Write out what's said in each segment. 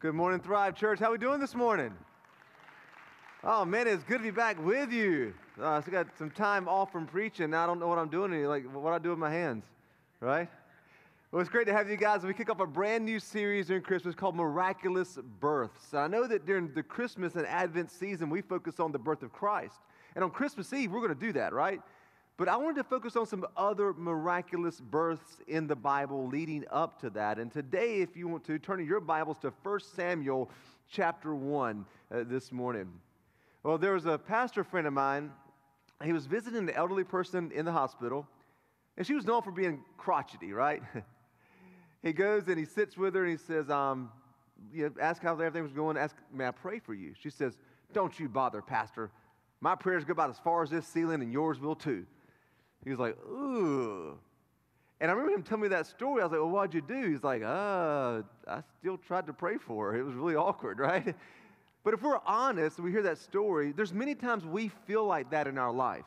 Good morning, Thrive Church. How we doing this morning? Oh man, it's good to be back with you. Uh, so I got some time off from preaching. Now I don't know what I'm doing. Anymore. Like what I do with my hands, right? Well, it's great to have you guys. We kick off a brand new series during Christmas called Miraculous Births. I know that during the Christmas and Advent season, we focus on the birth of Christ, and on Christmas Eve, we're going to do that, right? But I wanted to focus on some other miraculous births in the Bible leading up to that. And today, if you want to, turn your Bibles to 1 Samuel chapter 1 uh, this morning. Well, there was a pastor friend of mine. He was visiting an elderly person in the hospital, and she was known for being crotchety, right? he goes and he sits with her and he says, um, you know, ask how everything was going. Ask, may I pray for you? She says, don't you bother, pastor. My prayers go about as far as this ceiling, and yours will too. He was like, ooh. And I remember him telling me that story. I was like, well, what'd you do? He's like, uh, I still tried to pray for her. It was really awkward, right? But if we're honest and we hear that story, there's many times we feel like that in our life.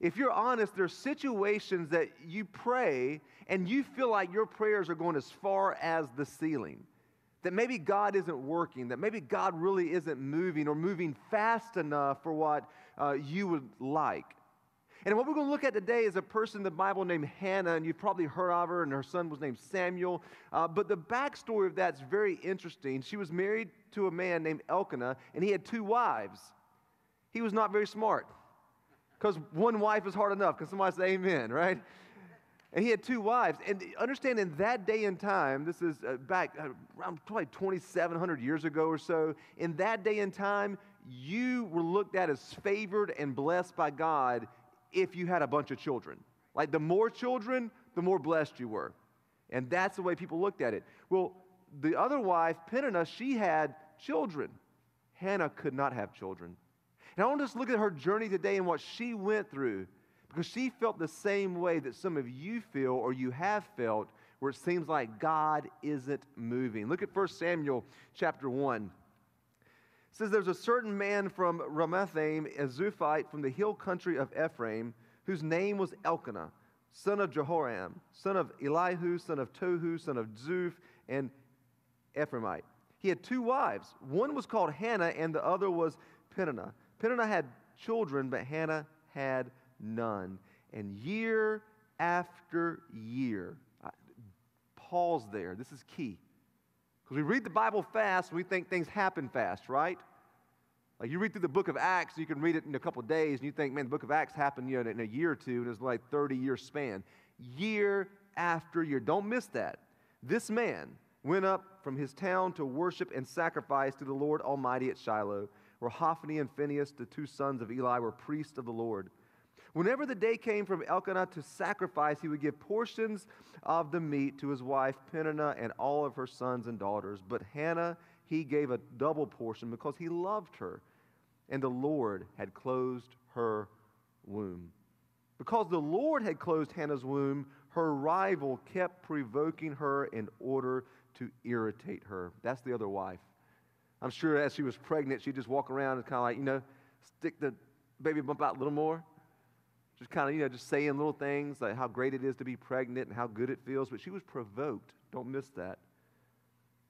If you're honest, there's situations that you pray and you feel like your prayers are going as far as the ceiling. That maybe God isn't working, that maybe God really isn't moving or moving fast enough for what uh, you would like. And what we're going to look at today is a person in the Bible named Hannah, and you've probably heard of her, and her son was named Samuel. Uh, but the backstory of that's very interesting. She was married to a man named Elkanah, and he had two wives. He was not very smart, because one wife is hard enough. Can somebody say amen, right? And he had two wives. And understand in that day and time, this is uh, back uh, around probably 2,700 years ago or so, in that day and time, you were looked at as favored and blessed by God if you had a bunch of children. Like the more children, the more blessed you were. And that's the way people looked at it. Well, the other wife, Peninnah, she had children. Hannah could not have children. And I want us to just look at her journey today and what she went through because she felt the same way that some of you feel or you have felt where it seems like God isn't moving. Look at 1 Samuel chapter 1 says there's a certain man from Ramathaim, a Zuphite from the hill country of Ephraim, whose name was Elkanah, son of Jehoram, son of Elihu, son of Tohu, son of Zuph, and Ephraimite. He had two wives. One was called Hannah, and the other was Peninnah. Peninnah had children, but Hannah had none. And year after year, pause there. This is key. Because we read the Bible fast, we think things happen fast, right? Like you read through the book of Acts, you can read it in a couple of days, and you think, man, the book of Acts happened you know, in a year or two, and it's like 30 year span. Year after year. Don't miss that. This man went up from his town to worship and sacrifice to the Lord Almighty at Shiloh, where Hophni and Phinehas, the two sons of Eli, were priests of the Lord. Whenever the day came from Elkanah to sacrifice, he would give portions of the meat to his wife Peninnah and all of her sons and daughters. But Hannah he gave a double portion because he loved her, and the Lord had closed her womb. Because the Lord had closed Hannah's womb, her rival kept provoking her in order to irritate her. That's the other wife. I'm sure as she was pregnant, she'd just walk around and kind of like, you know, stick the baby bump out a little more. Just kind of, you know, just saying little things like how great it is to be pregnant and how good it feels. But she was provoked. Don't miss that.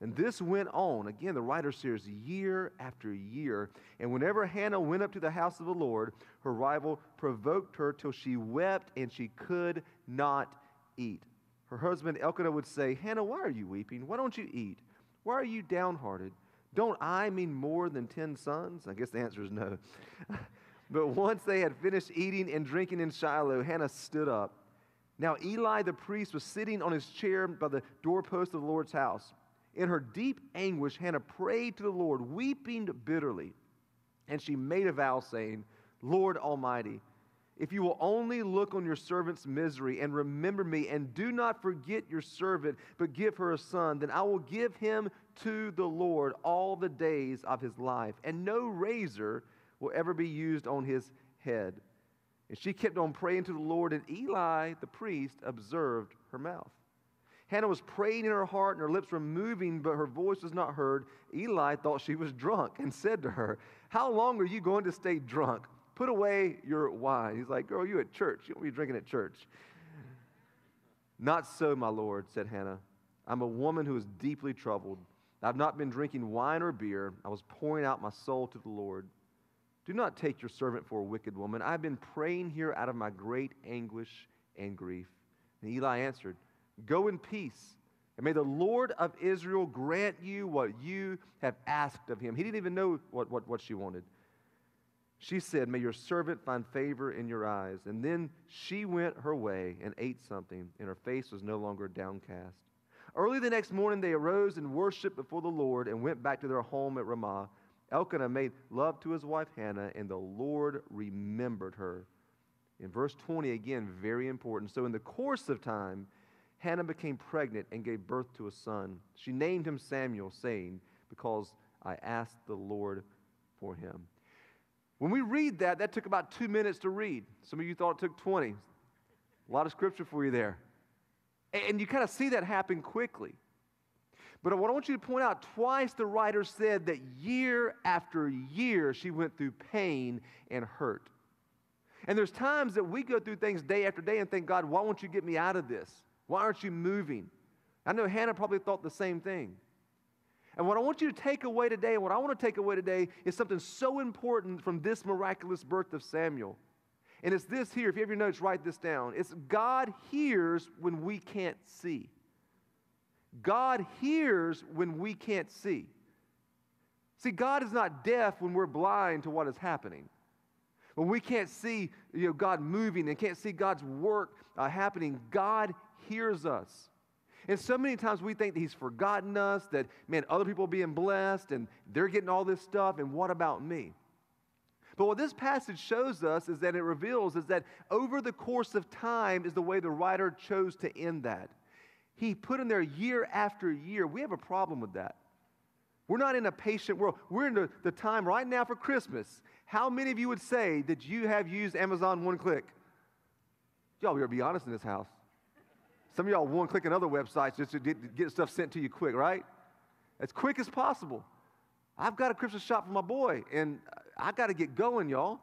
And this went on. Again, the writer says year after year. And whenever Hannah went up to the house of the Lord, her rival provoked her till she wept and she could not eat. Her husband Elkanah would say, Hannah, why are you weeping? Why don't you eat? Why are you downhearted? Don't I mean more than ten sons? I guess the answer is no. but once they had finished eating and drinking in Shiloh, Hannah stood up. Now Eli the priest was sitting on his chair by the doorpost of the Lord's house. In her deep anguish, Hannah prayed to the Lord, weeping bitterly. And she made a vow, saying, Lord Almighty, if you will only look on your servant's misery and remember me, and do not forget your servant, but give her a son, then I will give him to the Lord all the days of his life, and no razor will ever be used on his head. And she kept on praying to the Lord, and Eli the priest observed her mouth. Hannah was praying in her heart and her lips were moving, but her voice was not heard. Eli thought she was drunk and said to her, How long are you going to stay drunk? Put away your wine. He's like, Girl, you at church. You don't be drinking at church. Not so, my Lord, said Hannah. I'm a woman who is deeply troubled. I've not been drinking wine or beer. I was pouring out my soul to the Lord. Do not take your servant for a wicked woman. I've been praying here out of my great anguish and grief. And Eli answered, Go in peace, and may the Lord of Israel grant you what you have asked of him. He didn't even know what, what, what she wanted. She said, May your servant find favor in your eyes. And then she went her way and ate something, and her face was no longer downcast. Early the next morning, they arose and worshiped before the Lord and went back to their home at Ramah. Elkanah made love to his wife Hannah, and the Lord remembered her. In verse 20, again, very important. So, in the course of time, Hannah became pregnant and gave birth to a son. She named him Samuel, saying, Because I asked the Lord for him. When we read that, that took about two minutes to read. Some of you thought it took 20. A lot of scripture for you there. And you kind of see that happen quickly. But what I want you to point out twice the writer said that year after year she went through pain and hurt. And there's times that we go through things day after day and think, God, why won't you get me out of this? Why aren't you moving? I know Hannah probably thought the same thing. And what I want you to take away today, and what I want to take away today, is something so important from this miraculous birth of Samuel. And it's this here. If you have your notes, write this down. It's God hears when we can't see. God hears when we can't see. See, God is not deaf when we're blind to what is happening. When we can't see you know, God moving and can't see God's work uh, happening, God hears us. And so many times we think that he's forgotten us, that, man, other people are being blessed and they're getting all this stuff, and what about me? But what this passage shows us is that it reveals is that over the course of time is the way the writer chose to end that. He put in there year after year. We have a problem with that. We're not in a patient world. We're in the, the time right now for Christmas. How many of you would say that you have used Amazon one click? Y'all better be honest in this house. Some of y'all one clicking other websites just to get, stuff sent to you quick, right? As quick as possible. I've got a Christmas shop for my boy, and I got to get going, y'all.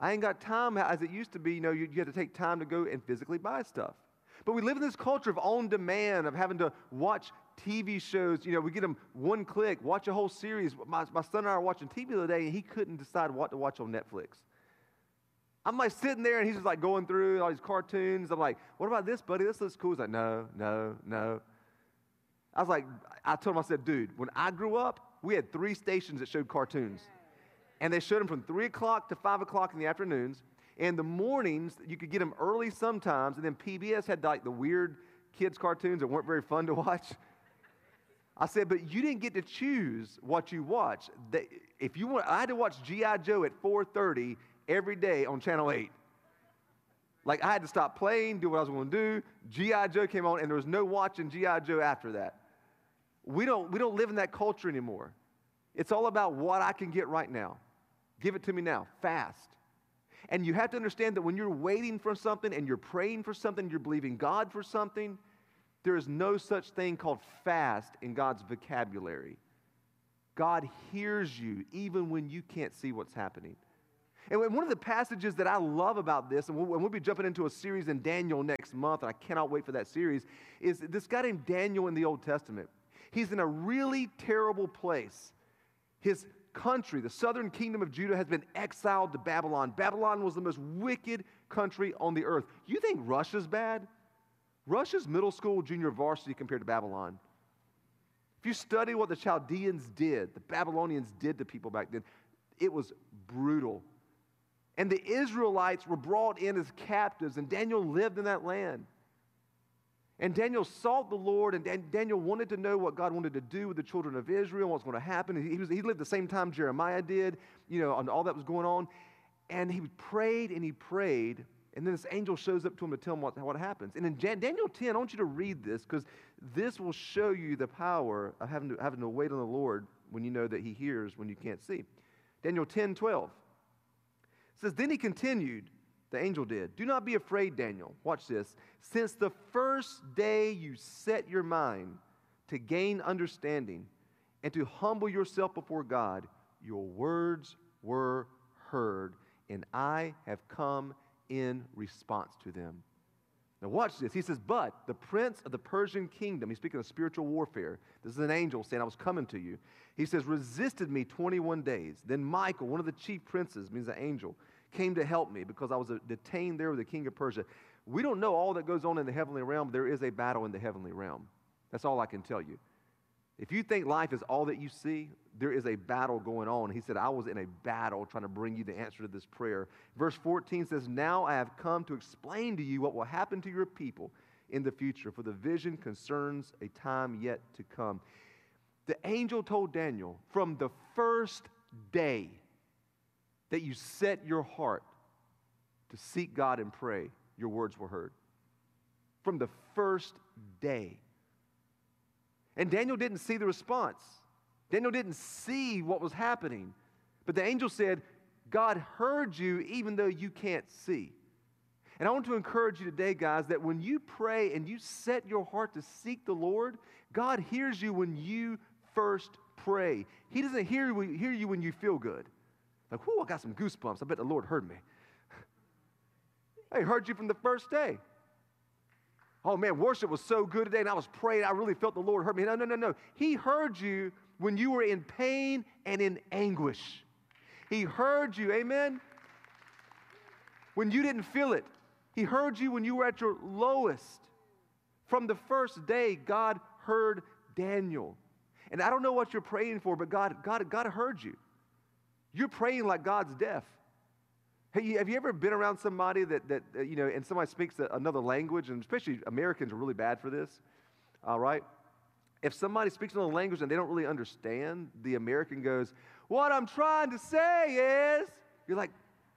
I ain't got time as it used to be. You know, you, you had to take time to go and physically buy stuff. But we live in this culture of on demand, of having to watch TV shows. You know, we get them one click, watch a whole series. My, my son and I were watching TV the other day, and he couldn't decide what to watch on Netflix. I'm like sitting there and he's just like going through all these cartoons. I'm like, what about this, buddy? This looks cool. He's like, no, no, no. I was like, I told him, I said, dude, when I grew up, we had three stations that showed cartoons. And they showed them from 3 o'clock to 5 o'clock in the afternoons. And the mornings, you could get them early sometimes. And then PBS had like the weird kids' cartoons that weren't very fun to watch. I said, but you didn't get to choose what you watch. If you want, I had to watch G.I. Joe at 4.30 every day on Channel 8. Like I had to stop playing, do what I was going to do. G.I. Joe came on, and there was no watching G.I. Joe after that. We don't, we don't live in that culture anymore. It's all about what I can get right now. Give it to me now, fast. And you have to understand that when you're waiting for something and you're praying for something, you're believing God for something, there is no such thing called fast in God's vocabulary. God hears you even when you can't see what's happening. And one of the passages that I love about this, and we'll, we'll, be jumping into a series in Daniel next month, and I cannot wait for that series, is this guy named Daniel in the Old Testament. He's in a really terrible place. His country, the southern kingdom of Judah, has been exiled to Babylon. Babylon was the most wicked country on the earth. You think Russia's bad? Russia's middle school, junior varsity compared to Babylon. If you study what the Chaldeans did, the Babylonians did to people back then, it was brutal. And the Israelites were brought in as captives, and Daniel lived in that land. And Daniel sought the Lord, and Daniel wanted to know what God wanted to do with the children of Israel, what's going to happen. He, was, he lived the same time Jeremiah did, you know, on all that was going on. And he prayed and he prayed, and then this angel shows up to him to tell him what, what happens. And in Daniel 10, I want you to read this because this will show you the power of having to, having to wait on the Lord when you know that he hears when you can't see. Daniel 10 12 says, Then he continued, the angel did, Do not be afraid, Daniel. Watch this. Since the first day you set your mind to gain understanding and to humble yourself before God, your words were heard, and I have come in response to them. Now, watch this. He says, But the prince of the Persian kingdom, he's speaking of spiritual warfare. This is an angel saying, I was coming to you. He says, resisted me 21 days. Then Michael, one of the chief princes, means an angel, came to help me because I was detained there with the king of Persia. We don't know all that goes on in the heavenly realm. There is a battle in the heavenly realm. That's all I can tell you. If you think life is all that you see, there is a battle going on. He said, I was in a battle trying to bring you the answer to this prayer. Verse 14 says, Now I have come to explain to you what will happen to your people in the future, for the vision concerns a time yet to come. The angel told Daniel, from the first day that you set your heart to seek God and pray, your words were heard. From the first day. And Daniel didn't see the response. Daniel didn't see what was happening. But the angel said, God heard you even though you can't see. And I want to encourage you today, guys, that when you pray and you set your heart to seek the Lord, God hears you when you first pray. He doesn't hear, hear you when you feel good. Like, whoo, I got some goosebumps. I bet the Lord heard me. he heard you from the first day. Oh man, worship was so good today, and I was praying. I really felt the Lord heard me. No, no, no, no. He heard you when you were in pain and in anguish. He heard you, amen? When you didn't feel it. He heard you when you were at your lowest. From the first day, God heard Daniel. And I don't know what you're praying for, but God, God, God heard you. You're praying like God's deaf. Hey, have you ever been around somebody that, that you know, and somebody speaks another language, and especially Americans are really bad for this, all right? If somebody speaks another language and they don't really understand, the American goes, What I'm trying to say is, you're like,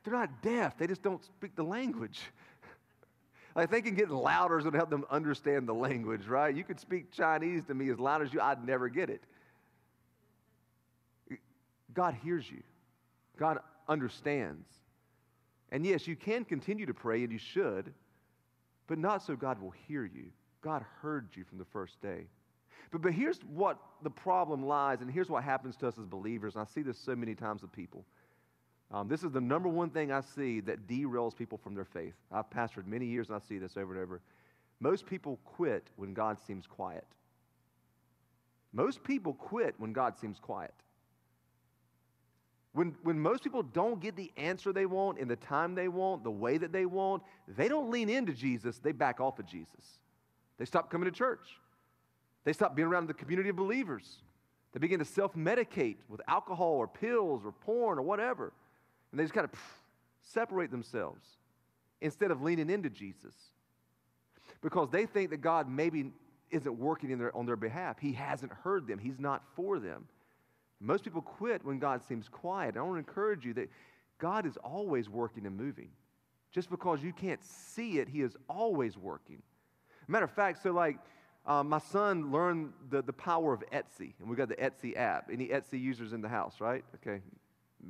they're not deaf, they just don't speak the language. like thinking getting louder is going to help them understand the language, right? You could speak Chinese to me as loud as you, I'd never get it. God hears you, God understands. And yes, you can continue to pray, and you should, but not so God will hear you. God heard you from the first day. But, but here's what the problem lies, and here's what happens to us as believers. And I see this so many times with people. Um, this is the number one thing I see that derails people from their faith. I've pastored many years, and I see this over and over. Most people quit when God seems quiet. Most people quit when God seems quiet. When, when most people don't get the answer they want in the time they want, the way that they want, they don't lean into Jesus, they back off of Jesus. They stop coming to church. They stop being around the community of believers. They begin to self medicate with alcohol or pills or porn or whatever. And they just kind of separate themselves instead of leaning into Jesus because they think that God maybe isn't working their, on their behalf. He hasn't heard them, He's not for them. Most people quit when God seems quiet. I want to encourage you that God is always working and moving. Just because you can't see it, He is always working. Matter of fact, so like um, my son learned the, the power of Etsy, and we got the Etsy app. Any Etsy users in the house, right? Okay.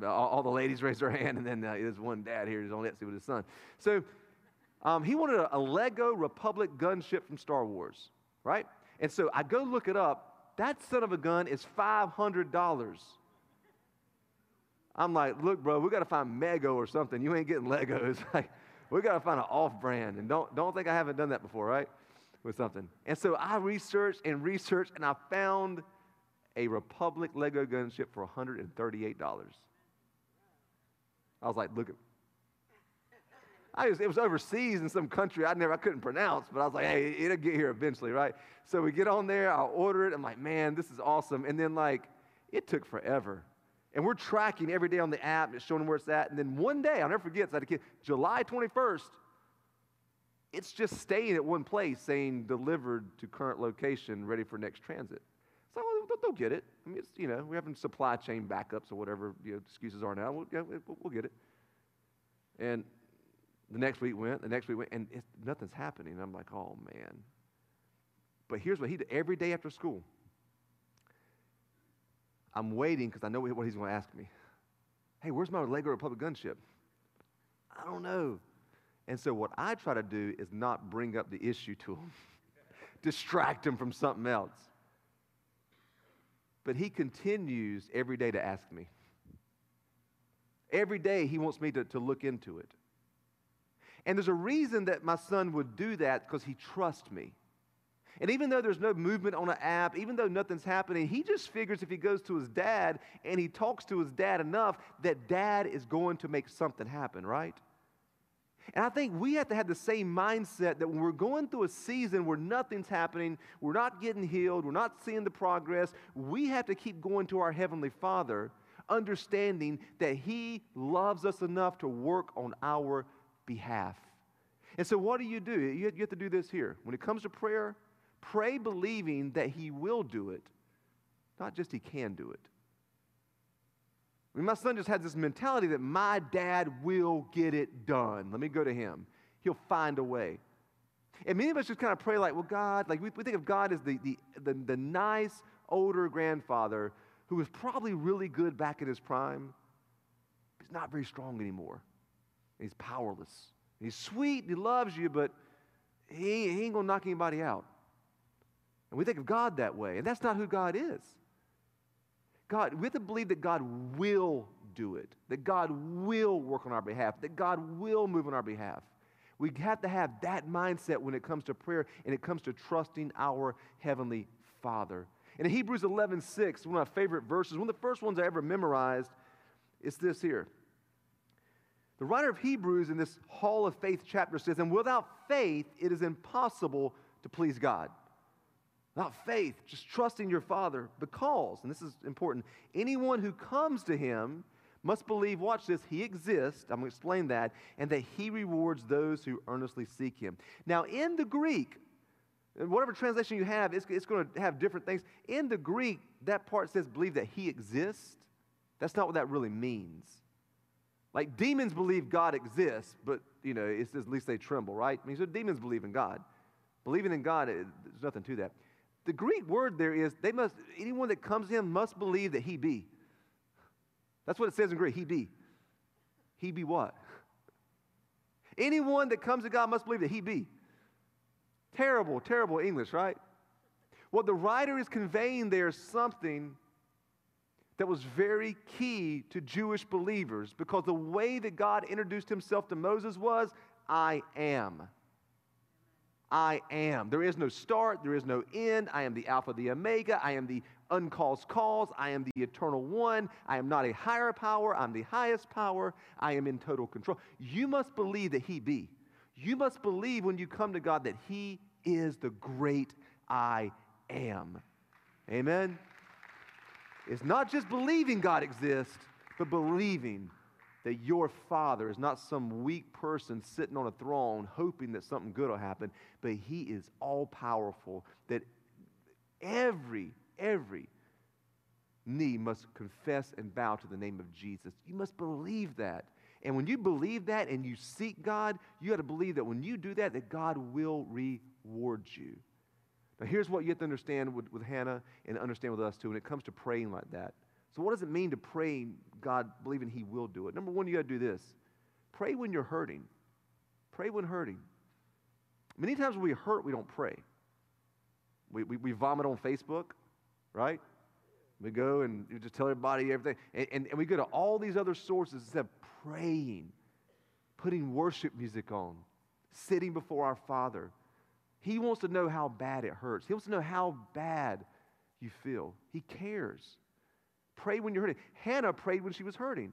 All, all the ladies raise their hand, and then uh, there's one dad here who's on Etsy with his son. So um, he wanted a, a Lego Republic gunship from Star Wars, right? And so I go look it up that son of a gun is $500. I'm like, look, bro, we got to find Mego or something. You ain't getting Legos. like, we got to find an off brand. And don't, don't think I haven't done that before, right? With something. And so I researched and researched, and I found a Republic Lego gunship for $138. I was like, look at I was, it was overseas in some country I never I couldn't pronounce, but I was like, hey, it'll get here eventually, right? So we get on there, I'll order it. I'm like, man, this is awesome. And then like, it took forever. And we're tracking every day on the app, and it's showing where it's at. And then one day, I'll never forget, it's like a kid, July 21st, it's just staying at one place saying delivered to current location, ready for next transit. So they'll, they'll get it. I mean, it's, you know, we're having supply chain backups or whatever you know, excuses are now. We'll, we'll get it. And the next week went, the next week went, and nothing's happening. I'm like, oh man. But here's what he did every day after school. I'm waiting because I know what he's going to ask me. Hey, where's my Lego Republic gunship? I don't know. And so what I try to do is not bring up the issue to him, distract him from something else. But he continues every day to ask me. Every day he wants me to, to look into it. And there's a reason that my son would do that because he trusts me. And even though there's no movement on an app, even though nothing's happening, he just figures if he goes to his dad and he talks to his dad enough, that dad is going to make something happen, right? And I think we have to have the same mindset that when we're going through a season where nothing's happening, we're not getting healed, we're not seeing the progress, we have to keep going to our Heavenly Father, understanding that He loves us enough to work on our behalf. And so, what do you do? You have to do this here. When it comes to prayer, pray believing that He will do it, not just He can do it. I mean, my son just had this mentality that my dad will get it done. Let me go to him. He'll find a way. And many of us just kind of pray like, well, God, like we, we think of God as the, the, the, the nice older grandfather who was probably really good back in his prime. He's not very strong anymore. He's powerless. He's sweet, he loves you, but he, he ain't going to knock anybody out. And we think of God that way, and that's not who God is. God, we have to believe that God will do it, that God will work on our behalf, that God will move on our behalf. We have to have that mindset when it comes to prayer and it comes to trusting our Heavenly Father. And in Hebrews 11 6, one of my favorite verses, one of the first ones I ever memorized, is this here. The writer of Hebrews in this Hall of Faith chapter says, And without faith, it is impossible to please God. Not faith, just trusting your Father. Because, and this is important, anyone who comes to Him must believe, watch this, He exists. I'm going to explain that, and that He rewards those who earnestly seek Him. Now, in the Greek, whatever translation you have, it's, it's going to have different things. In the Greek, that part says believe that He exists. That's not what that really means. Like demons believe God exists, but you know, it's at least they tremble, right? I mean, so demons believe in God. Believing in God, there's nothing to that. The Greek word there is they must, anyone that comes to him must believe that he be. That's what it says in Greek, he be. He be what? Anyone that comes to God must believe that he be. Terrible, terrible English, right? What the writer is conveying there is something that was very key to Jewish believers because the way that God introduced himself to Moses was, I am. I am. There is no start, there is no end. I am the Alpha, the Omega. I am the uncaused cause. I am the eternal one. I am not a higher power. I'm the highest power. I am in total control. You must believe that He be. You must believe when you come to God that He is the great I am. Amen? It's not just believing God exists, but believing that your father is not some weak person sitting on a throne hoping that something good will happen, but he is all powerful, that every, every knee must confess and bow to the name of Jesus. You must believe that. And when you believe that and you seek God, you got to believe that when you do that, that God will reward you. Now, here's what you have to understand with, with Hannah and understand with us too when it comes to praying like that. So, what does it mean to pray God believing He will do it? Number one, you got to do this pray when you're hurting. Pray when hurting. Many times when we hurt, we don't pray. We, we, we vomit on Facebook, right? We go and just tell everybody everything. And, and, and we go to all these other sources instead of praying, putting worship music on, sitting before our Father. He wants to know how bad it hurts. He wants to know how bad you feel. He cares. Pray when you're hurting. Hannah prayed when she was hurting.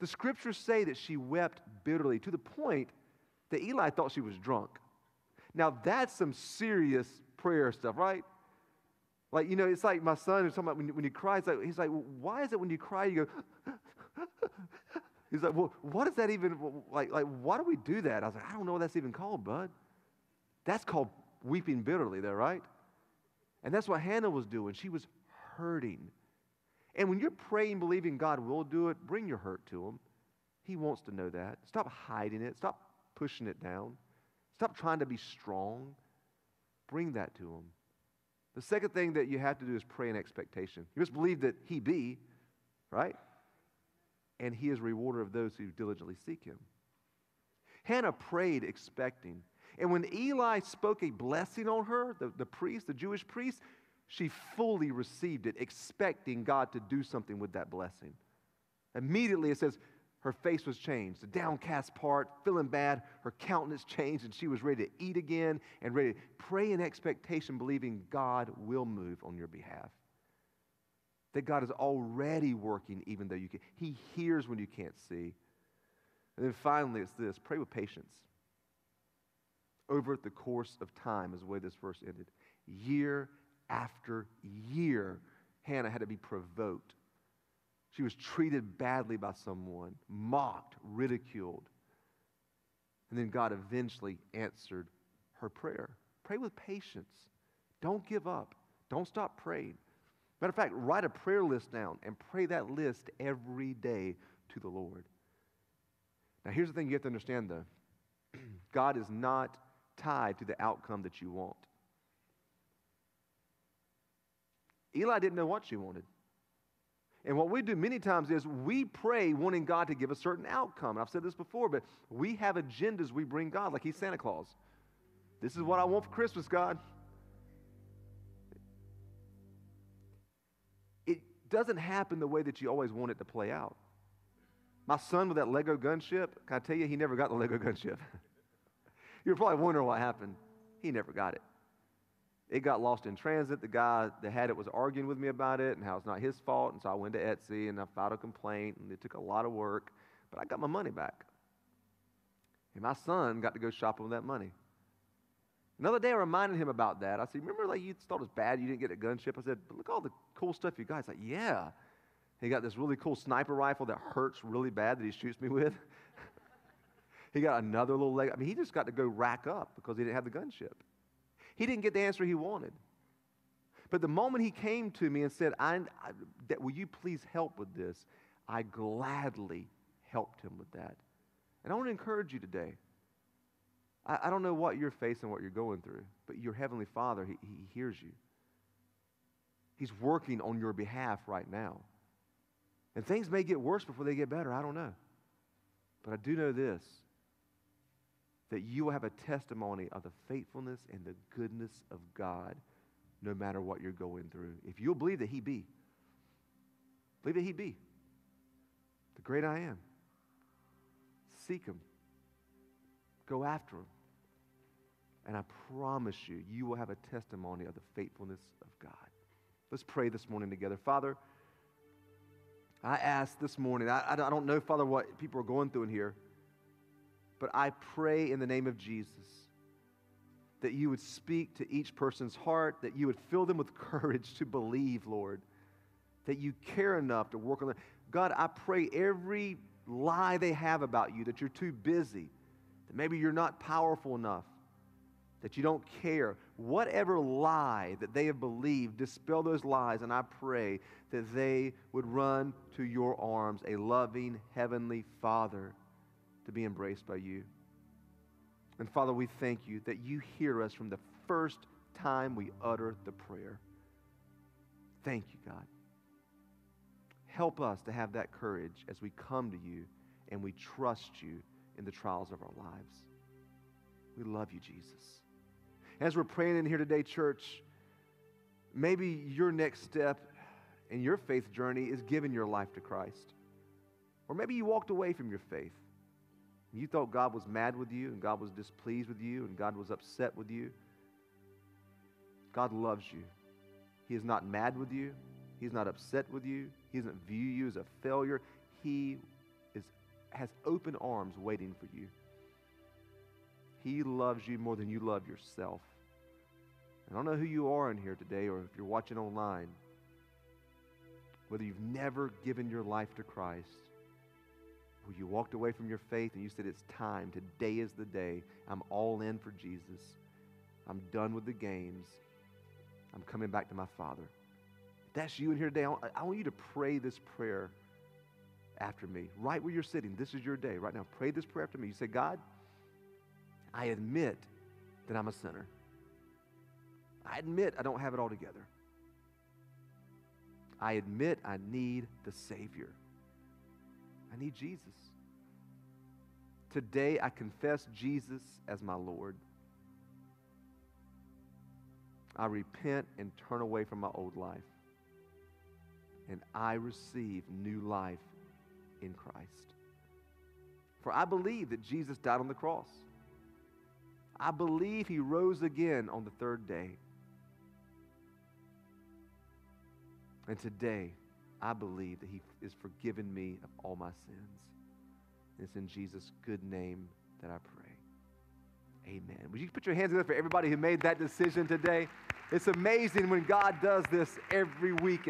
The scriptures say that she wept bitterly to the point that Eli thought she was drunk. Now, that's some serious prayer stuff, right? Like, you know, it's like my son is talking about when, when you cry, like, he's like, well, why is it when you cry, you go, he's like, well, what is that even, like, like, why do we do that? I was like, I don't know what that's even called, bud. That's called weeping bitterly there, right? And that's what Hannah was doing. She was hurting. And when you're praying, believing God will do it, bring your hurt to Him. He wants to know that. Stop hiding it. Stop pushing it down. Stop trying to be strong. Bring that to Him. The second thing that you have to do is pray in expectation. You must believe that He be, right? And He is rewarder of those who diligently seek Him. Hannah prayed expecting. And when Eli spoke a blessing on her, the, the priest, the Jewish priest, she fully received it, expecting God to do something with that blessing. Immediately, it says, her face was changed. The downcast part, feeling bad, her countenance changed, and she was ready to eat again and ready to pray in expectation, believing God will move on your behalf. That God is already working even though you can. He hears when you can't see. And then finally, it's this pray with patience. Over the course of time, is the way this verse ended. Year after year, Hannah had to be provoked she was treated badly by someone, mocked, ridiculed. And then God eventually answered her prayer. Pray with patience. Don't give up. Don't stop praying. Matter of fact, write a prayer list down and pray that list every day to the Lord. Now, here's the thing you have to understand though God is not tied to the outcome that you want. Eli didn't know what she wanted. And what we do many times is we pray wanting God to give a certain outcome. And I've said this before, but we have agendas we bring God, like He's Santa Claus. This is what I want for Christmas, God. It doesn't happen the way that you always want it to play out. My son with that Lego gunship, can I tell you, he never got the Lego gunship. You're probably wondering what happened. He never got it. It got lost in transit. The guy that had it was arguing with me about it and how it's not his fault. And so I went to Etsy and I filed a complaint, and it took a lot of work, but I got my money back. And my son got to go shopping with that money. Another day, I reminded him about that. I said, Remember, like you thought it was bad you didn't get a gunship? I said, But look all the cool stuff you got. He's like, Yeah. He got this really cool sniper rifle that hurts really bad that he shoots me with. He got another little leg. I mean, he just got to go rack up because he didn't have the gunship. He didn't get the answer he wanted. But the moment he came to me and said, I, I, that, Will you please help with this? I gladly helped him with that. And I want to encourage you today. I, I don't know what you're facing, what you're going through, but your Heavenly Father, he, he hears you. He's working on your behalf right now. And things may get worse before they get better. I don't know. But I do know this that you will have a testimony of the faithfulness and the goodness of God no matter what you're going through. If you'll believe that He be, believe that He be the great I am. Seek Him, go after Him. And I promise you, you will have a testimony of the faithfulness of God. Let's pray this morning together. Father, I ask this morning, I, I don't know, Father, what people are going through in here. But I pray in the name of Jesus that you would speak to each person's heart, that you would fill them with courage to believe, Lord, that you care enough to work on them. God, I pray every lie they have about you, that you're too busy, that maybe you're not powerful enough, that you don't care. Whatever lie that they have believed, dispel those lies, and I pray that they would run to your arms, a loving heavenly Father to be embraced by you. And Father, we thank you that you hear us from the first time we utter the prayer. Thank you, God. Help us to have that courage as we come to you and we trust you in the trials of our lives. We love you, Jesus. As we're praying in here today, church, maybe your next step in your faith journey is giving your life to Christ. Or maybe you walked away from your faith. You thought God was mad with you and God was displeased with you and God was upset with you. God loves you. He is not mad with you. He's not upset with you. He doesn't view you as a failure. He is, has open arms waiting for you. He loves you more than you love yourself. I don't know who you are in here today or if you're watching online, whether you've never given your life to Christ you walked away from your faith and you said, It's time. Today is the day. I'm all in for Jesus. I'm done with the games. I'm coming back to my Father. If that's you in here today, I want you to pray this prayer after me. Right where you're sitting, this is your day. Right now, pray this prayer after me. You say, God, I admit that I'm a sinner. I admit I don't have it all together. I admit I need the Savior. I need Jesus. Today, I confess Jesus as my Lord. I repent and turn away from my old life. And I receive new life in Christ. For I believe that Jesus died on the cross. I believe he rose again on the third day. And today, I believe that he is forgiven me of all my sins. It's in Jesus' good name that I pray. Amen. Would you put your hands together for everybody who made that decision today? It's amazing when God does this every week.